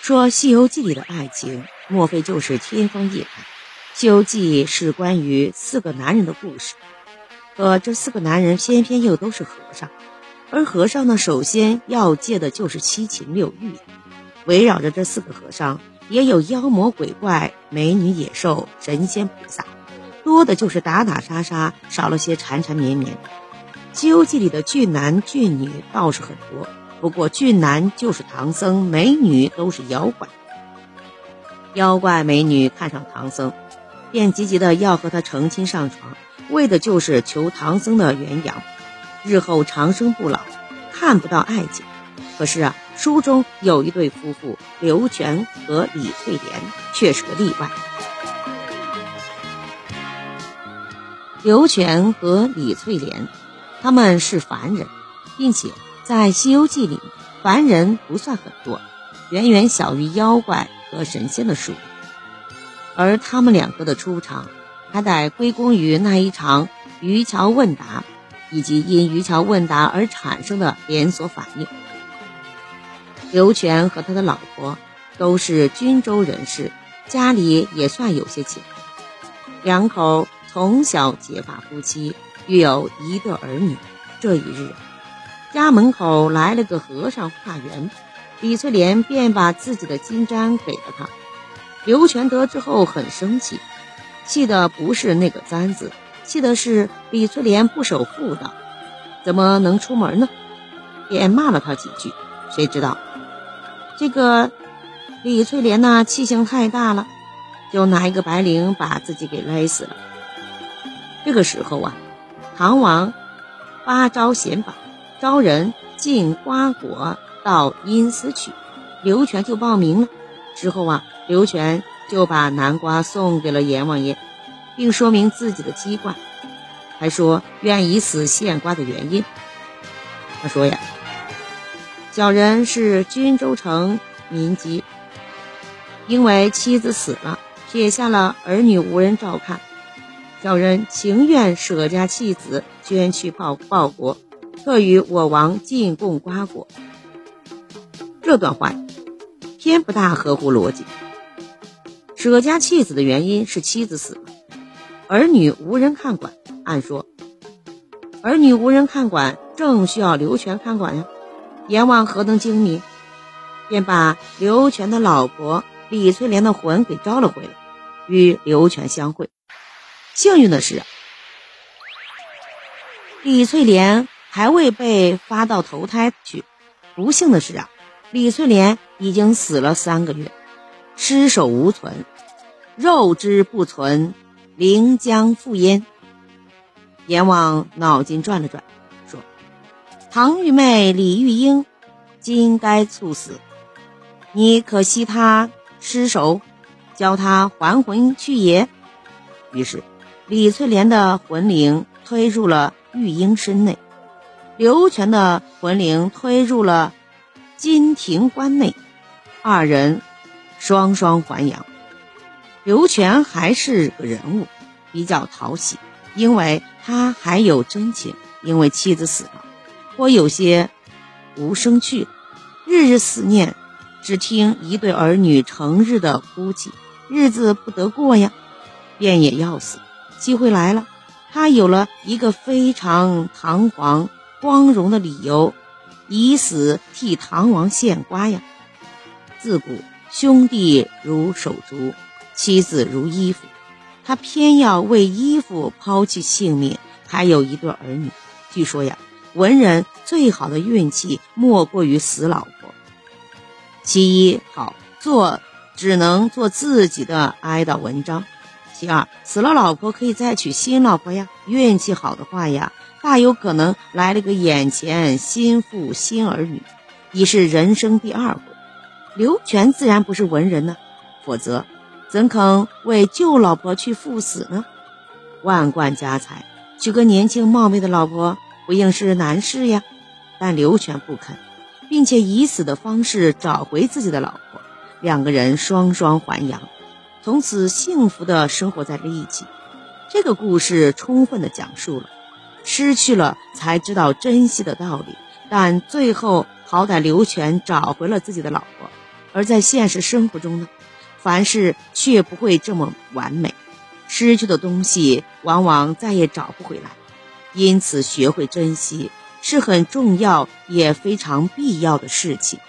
说《西游记》里的爱情，莫非就是天方夜谭？《西游记》是关于四个男人的故事，可这四个男人偏偏又都是和尚，而和尚呢，首先要戒的就是七情六欲。围绕着这四个和尚，也有妖魔鬼怪、美女野兽、神仙菩萨，多的就是打打杀杀，少了些缠缠绵绵。《西游记》里的俊男俊女倒是很多。不过，俊男就是唐僧，美女都是妖怪。妖怪美女看上唐僧，便急急的要和他成亲上床，为的就是求唐僧的元阳，日后长生不老，看不到爱情。可是啊，书中有一对夫妇，刘全和李翠莲，却是个例外。刘全和李翠莲，他们是凡人，并且。在《西游记》里，凡人不算很多，远远小于妖怪和神仙的数。而他们两个的出场，还得归功于那一场渔樵问答，以及因渔樵问答而产生的连锁反应。刘全和他的老婆都是均州人士，家里也算有些钱，两口从小结发夫妻，育有一对儿女。这一日。家门口来了个和尚化缘，李翠莲便把自己的金簪给了他。刘全得知后很生气，气的不是那个簪子，气的是李翠莲不守妇道，怎么能出门呢？便骂了他几句。谁知道这个李翠莲呢，气性太大了，就拿一个白绫把自己给勒死了。这个时候啊，唐王八招贤法。招人进瓜果到阴司去，刘全就报名了。之后啊，刘全就把南瓜送给了阎王爷，并说明自己的籍贯，还说愿以死献瓜的原因。他说呀，小人是均州城民籍，因为妻子死了，撇下了儿女无人照看，小人情愿舍家弃子，捐躯报报国。特与我王进贡瓜果，这段话偏不大合乎逻辑。舍家弃子的原因是妻子死了，儿女无人看管。按说，儿女无人看管，正需要刘全看管呀。阎王何等精明，便把刘全的老婆李翠莲的魂给招了回来，与刘全相会。幸运的是，李翠莲。还未被发到投胎去，不幸的是啊，李翠莲已经死了三个月，尸首无存，肉之不存，灵将复焉。阎王脑筋转了转，说：“唐玉妹李玉英今该猝死，你可惜她尸首，教她还魂去也。”于是，李翠莲的魂灵推入了玉英身内。刘全的魂灵推入了金庭关内，二人双双还阳。刘全还是个人物，比较讨喜，因为他还有真情。因为妻子死了，颇有些无生趣，日日思念，只听一对儿女成日的哭泣，日子不得过呀，便也要死。机会来了，他有了一个非常堂皇。光荣的理由，以死替唐王献瓜呀！自古兄弟如手足，妻子如衣服，他偏要为衣服抛弃性命，还有一对儿女。据说呀，文人最好的运气莫过于死老婆。其一，好做，只能做自己的哀悼文章；其二，死了老婆可以再娶新老婆呀。运气好的话呀。大有可能来了个眼前新妇新儿女，已是人生第二回。刘全自然不是文人呢，否则怎肯为旧老婆去赴死呢？万贯家财，娶个年轻貌美的老婆，不应是难事呀。但刘全不肯，并且以死的方式找回自己的老婆，两个人双双还阳，从此幸福的生活在了一起。这个故事充分的讲述了。失去了才知道珍惜的道理，但最后好歹刘全找回了自己的老婆，而在现实生活中呢，凡事却不会这么完美，失去的东西往往再也找不回来。因此，学会珍惜是很重要也非常必要的事情。